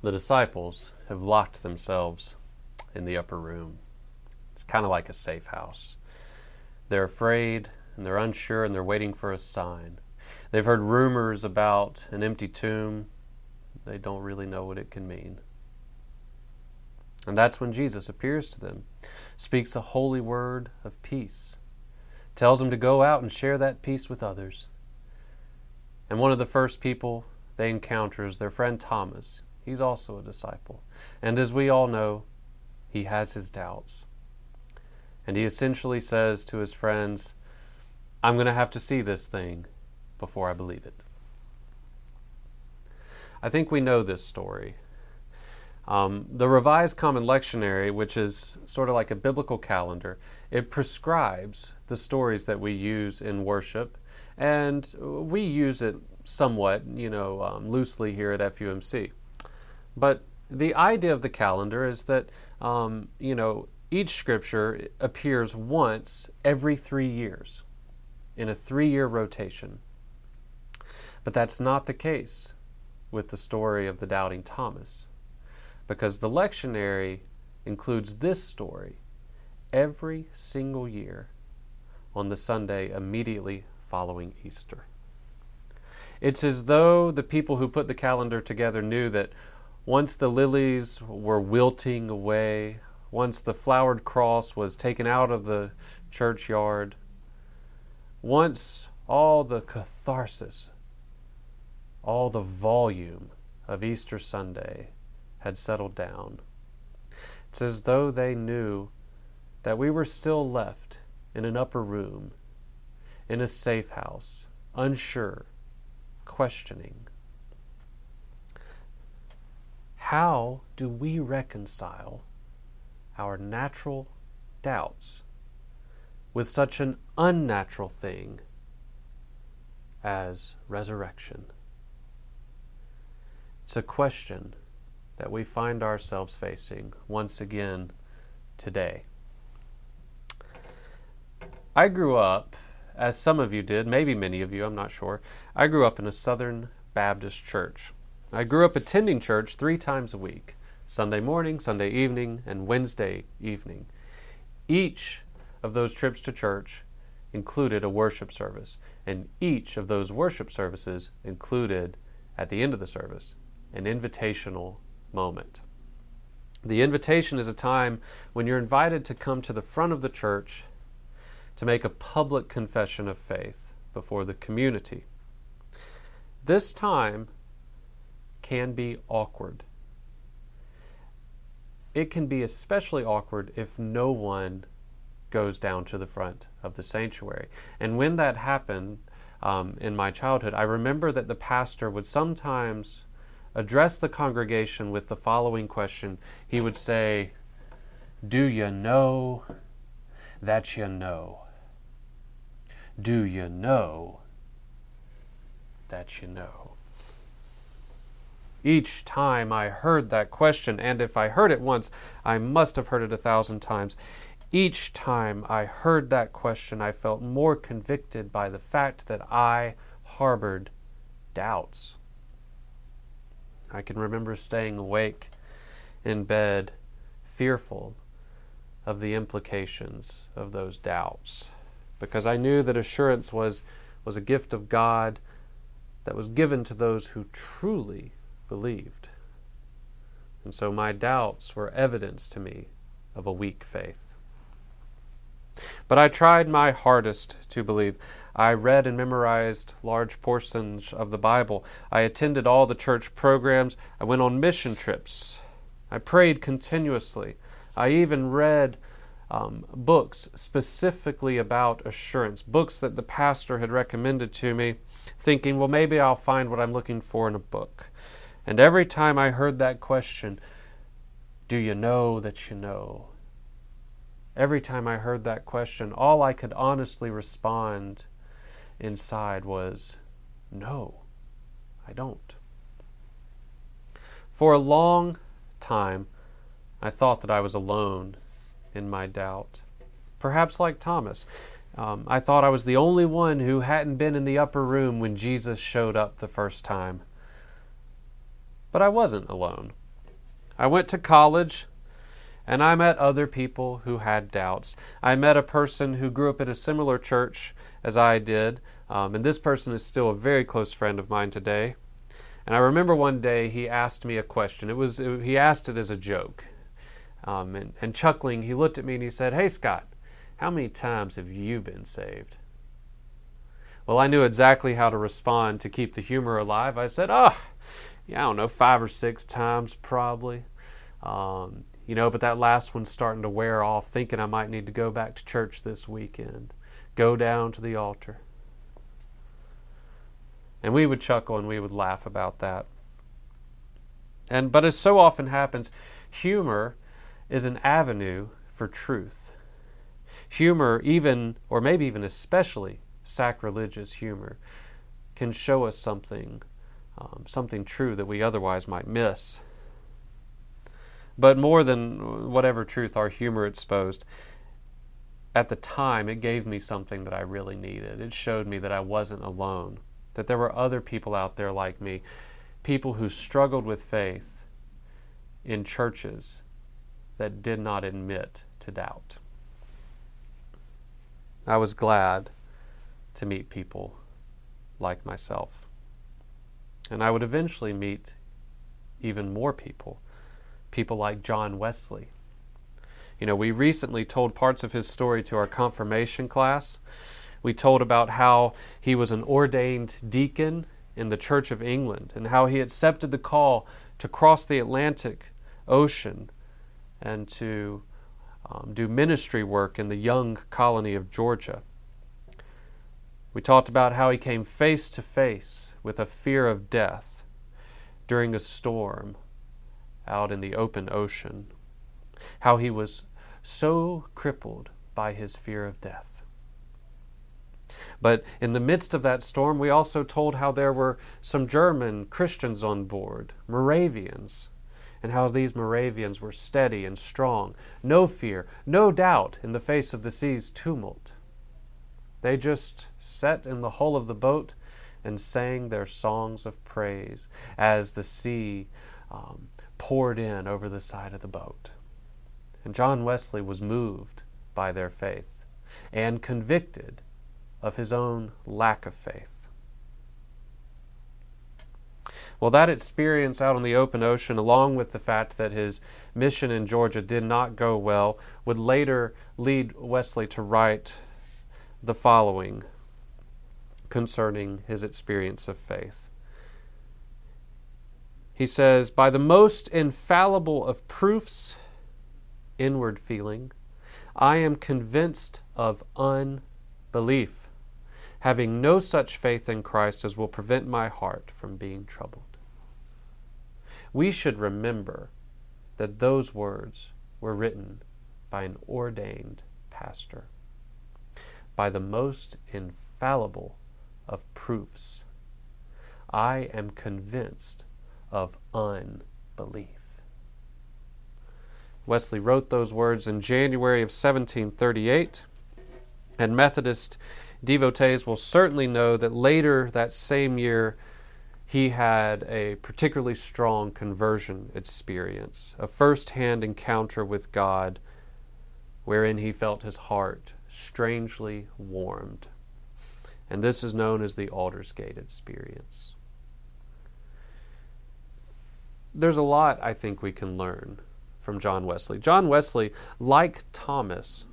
The disciples have locked themselves in the upper room. It's kind of like a safe house. They're afraid and they're unsure and they're waiting for a sign. They've heard rumors about an empty tomb. They don't really know what it can mean. And that's when Jesus appears to them, speaks a holy word of peace, tells them to go out and share that peace with others. And one of the first people they encounter is their friend Thomas. He's also a disciple. And as we all know, he has his doubts. And he essentially says to his friends, I'm going to have to see this thing before I believe it. I think we know this story. Um, the Revised Common Lectionary, which is sort of like a biblical calendar, it prescribes the stories that we use in worship, and we use it somewhat, you know, um, loosely here at FUMC. But the idea of the calendar is that, um, you know, each scripture appears once every three years in a three year rotation. But that's not the case with the story of the doubting Thomas, because the lectionary includes this story every single year on the Sunday immediately following Easter. It's as though the people who put the calendar together knew that once the lilies were wilting away, once the flowered cross was taken out of the churchyard, once all the catharsis, all the volume of Easter Sunday had settled down, it's as though they knew that we were still left in an upper room, in a safe house, unsure, questioning. How do we reconcile our natural doubts with such an unnatural thing as resurrection? It's a question that we find ourselves facing once again today. I grew up, as some of you did, maybe many of you, I'm not sure. I grew up in a Southern Baptist church. I grew up attending church three times a week Sunday morning, Sunday evening, and Wednesday evening. Each of those trips to church included a worship service, and each of those worship services included, at the end of the service, an invitational moment. The invitation is a time when you're invited to come to the front of the church to make a public confession of faith before the community. This time can be awkward. It can be especially awkward if no one goes down to the front of the sanctuary. And when that happened um, in my childhood, I remember that the pastor would sometimes address the congregation with the following question. He would say, Do you know that you know? Do you know that you know? Each time I heard that question, and if I heard it once, I must have heard it a thousand times. Each time I heard that question, I felt more convicted by the fact that I harbored doubts. I can remember staying awake in bed, fearful of the implications of those doubts, because I knew that assurance was, was a gift of God that was given to those who truly believed. And so my doubts were evidence to me of a weak faith. But I tried my hardest to believe. I read and memorized large portions of the Bible. I attended all the church programs. I went on mission trips. I prayed continuously. I even read um, books specifically about assurance, books that the pastor had recommended to me, thinking, well, maybe I'll find what I'm looking for in a book. And every time I heard that question, do you know that you know? Every time I heard that question, all I could honestly respond inside was, no, I don't. For a long time, I thought that I was alone in my doubt. Perhaps like Thomas. Um, I thought I was the only one who hadn't been in the upper room when Jesus showed up the first time. But I wasn't alone. I went to college and I met other people who had doubts. I met a person who grew up in a similar church as I did, um, and this person is still a very close friend of mine today. And I remember one day he asked me a question. It was it, he asked it as a joke, um, and, and chuckling, he looked at me and he said, "Hey Scott, how many times have you been saved?" Well, I knew exactly how to respond to keep the humor alive. I said, "Oh, yeah, I don't know, five or six times probably." Um, you know, but that last one's starting to wear off, thinking I might need to go back to church this weekend, go down to the altar. And we would chuckle and we would laugh about that. And but as so often happens, humor is an avenue for truth. Humor, even or maybe even especially sacrilegious humor, can show us something, um, something true that we otherwise might miss. But more than whatever truth our humor exposed, at the time it gave me something that I really needed. It showed me that I wasn't alone that there were other people out there like me, people who struggled with faith in churches that did not admit to doubt. I was glad to meet people like myself. And I would eventually meet even more people, people like John Wesley. You know, we recently told parts of his story to our confirmation class. We told about how he was an ordained deacon in the Church of England and how he accepted the call to cross the Atlantic Ocean and to um, do ministry work in the young colony of Georgia. We talked about how he came face to face with a fear of death during a storm out in the open ocean, how he was so crippled by his fear of death. But in the midst of that storm, we also told how there were some German Christians on board, Moravians, and how these Moravians were steady and strong, no fear, no doubt in the face of the sea's tumult. They just sat in the hull of the boat and sang their songs of praise as the sea um, poured in over the side of the boat. And John Wesley was moved by their faith and convicted of his own lack of faith. Well, that experience out on the open ocean, along with the fact that his mission in Georgia did not go well, would later lead Wesley to write the following concerning his experience of faith. He says, By the most infallible of proofs, inward feeling, I am convinced of unbelief having no such faith in Christ as will prevent my heart from being troubled. We should remember that those words were written by an ordained pastor, by the most infallible of proofs. I am convinced of unbelief. Wesley wrote those words in January of 1738, and Methodist devotees will certainly know that later that same year he had a particularly strong conversion experience, a first hand encounter with God wherein he felt his heart strangely warmed. And this is known as the Aldersgate experience. There's a lot I think we can learn from John Wesley. John Wesley, like Thomas,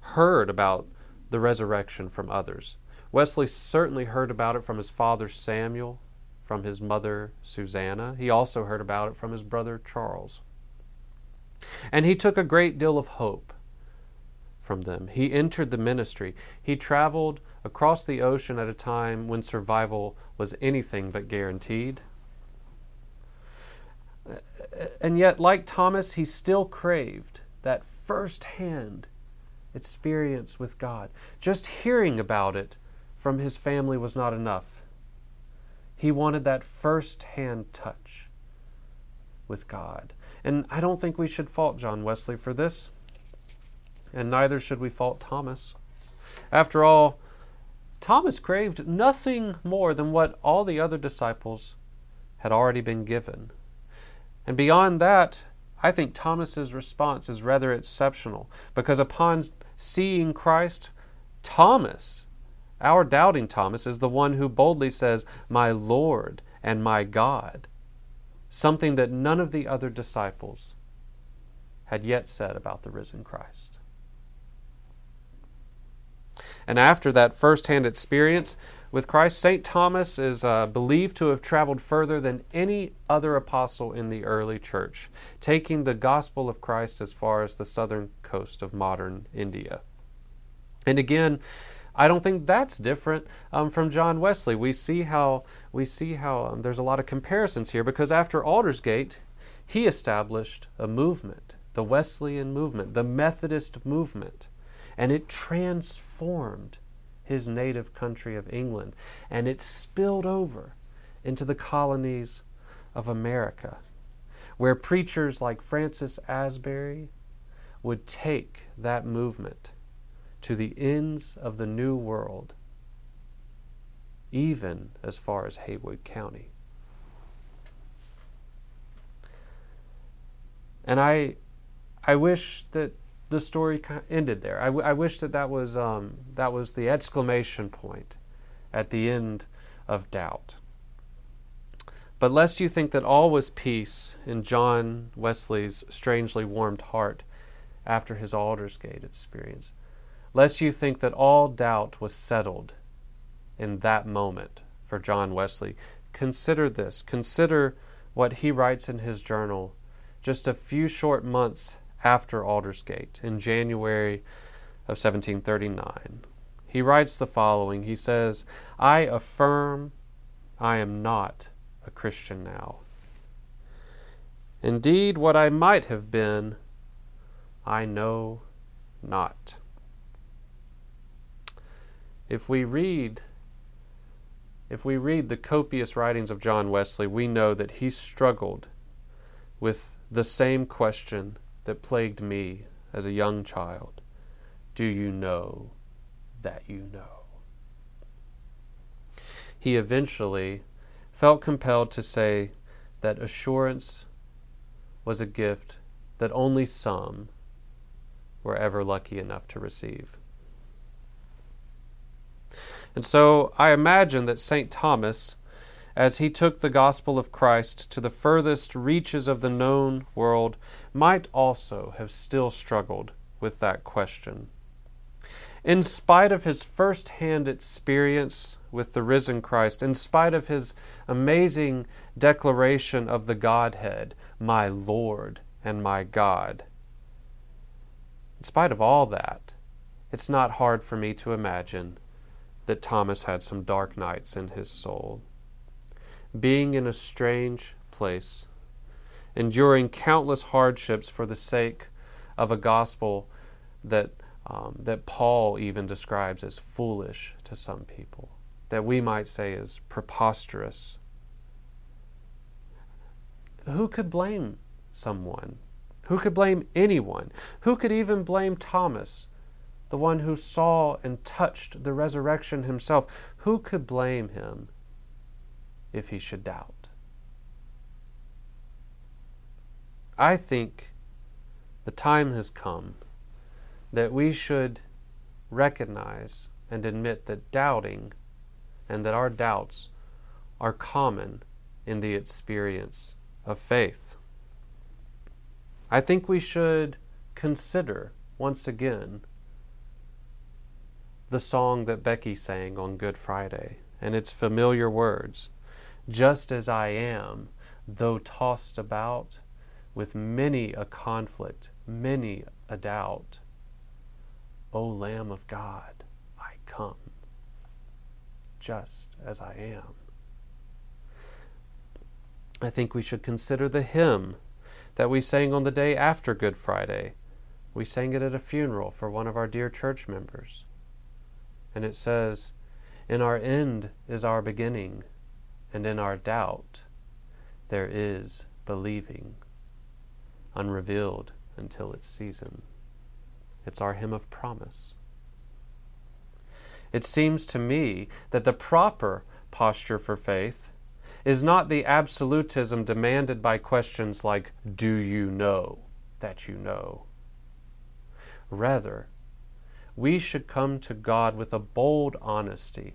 heard about the resurrection from others. Wesley certainly heard about it from his father Samuel, from his mother Susanna. He also heard about it from his brother Charles. And he took a great deal of hope from them. He entered the ministry. He traveled across the ocean at a time when survival was anything but guaranteed. And yet, like Thomas, he still craved that first hand experience with God. Just hearing about it from his family was not enough. He wanted that first hand touch with God. And I don't think we should fault John Wesley for this, and neither should we fault Thomas. After all, Thomas craved nothing more than what all the other disciples had already been given. And beyond that, I think Thomas's response is rather exceptional because upon seeing Christ, Thomas, our doubting Thomas, is the one who boldly says, My Lord and my God, something that none of the other disciples had yet said about the risen Christ. And after that first hand experience with Christ, St. Thomas is uh, believed to have traveled further than any other apostle in the early church, taking the gospel of Christ as far as the southern coast of modern India. And again, I don't think that's different um, from John Wesley. We see how we see how um, there's a lot of comparisons here because after Aldersgate, he established a movement, the Wesleyan movement, the Methodist movement, and it transformed his native country of England, and it spilled over into the colonies of America, where preachers like Francis Asbury would take that movement to the ends of the New World, even as far as Haywood County. And I, I wish that the story ended there. I, w- I wish that that was, um, that was the exclamation point at the end of doubt. But lest you think that all was peace in John Wesley's strangely warmed heart after his Aldersgate experience, lest you think that all doubt was settled in that moment for John Wesley. Consider this. Consider what he writes in his journal just a few short months after Aldersgate in January of 1739. He writes the following He says, I affirm I am not a Christian now. Indeed, what I might have been, I know not if we read if we read the copious writings of John Wesley, we know that he struggled with the same question that plagued me as a young child Do you know that you know? He eventually felt compelled to say that assurance was a gift that only some were ever lucky enough to receive. And so I imagine that St. Thomas, as he took the gospel of Christ to the furthest reaches of the known world, might also have still struggled with that question. In spite of his first hand experience with the risen Christ, in spite of his amazing declaration of the Godhead, my Lord and my God, in spite of all that, it's not hard for me to imagine that Thomas had some dark nights in his soul. Being in a strange place, enduring countless hardships for the sake of a gospel that, um, that Paul even describes as foolish to some people, that we might say is preposterous. Who could blame someone? Who could blame anyone? Who could even blame Thomas the one who saw and touched the resurrection himself, who could blame him if he should doubt? I think the time has come that we should recognize and admit that doubting and that our doubts are common in the experience of faith. I think we should consider once again the song that Becky sang on Good Friday and its familiar words Just as I am, though tossed about with many a conflict, many a doubt, O Lamb of God, I come, just as I am. I think we should consider the hymn that we sang on the day after Good Friday. We sang it at a funeral for one of our dear church members. And it says, In our end is our beginning, and in our doubt there is believing, unrevealed until its season. It's our hymn of promise. It seems to me that the proper posture for faith is not the absolutism demanded by questions like, Do you know that you know? Rather, we should come to God with a bold honesty,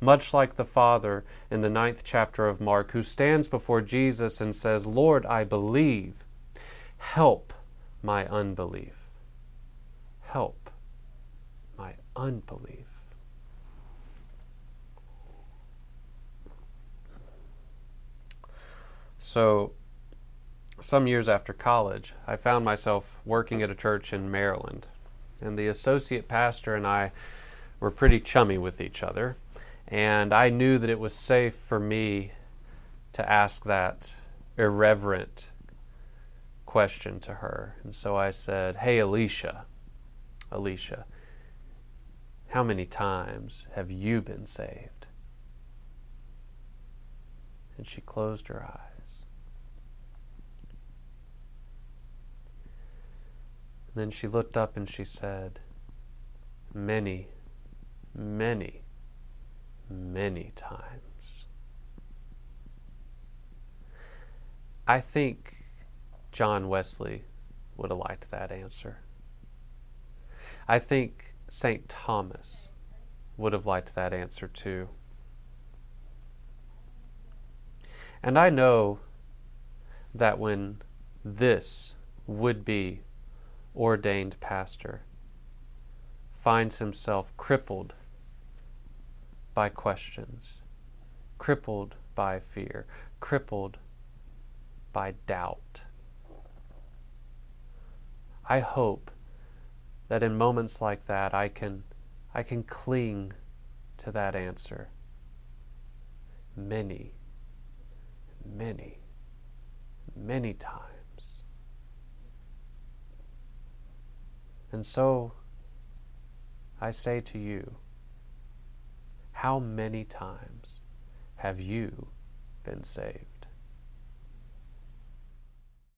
much like the Father in the ninth chapter of Mark, who stands before Jesus and says, Lord, I believe. Help my unbelief. Help my unbelief. So, some years after college, I found myself working at a church in Maryland. And the associate pastor and I were pretty chummy with each other. And I knew that it was safe for me to ask that irreverent question to her. And so I said, Hey, Alicia, Alicia, how many times have you been saved? And she closed her eyes. Then she looked up and she said, Many, many, many times. I think John Wesley would have liked that answer. I think St. Thomas would have liked that answer too. And I know that when this would be ordained pastor finds himself crippled by questions, crippled by fear, crippled by doubt. I hope that in moments like that I can I can cling to that answer many many many times And so I say to you, how many times have you been saved?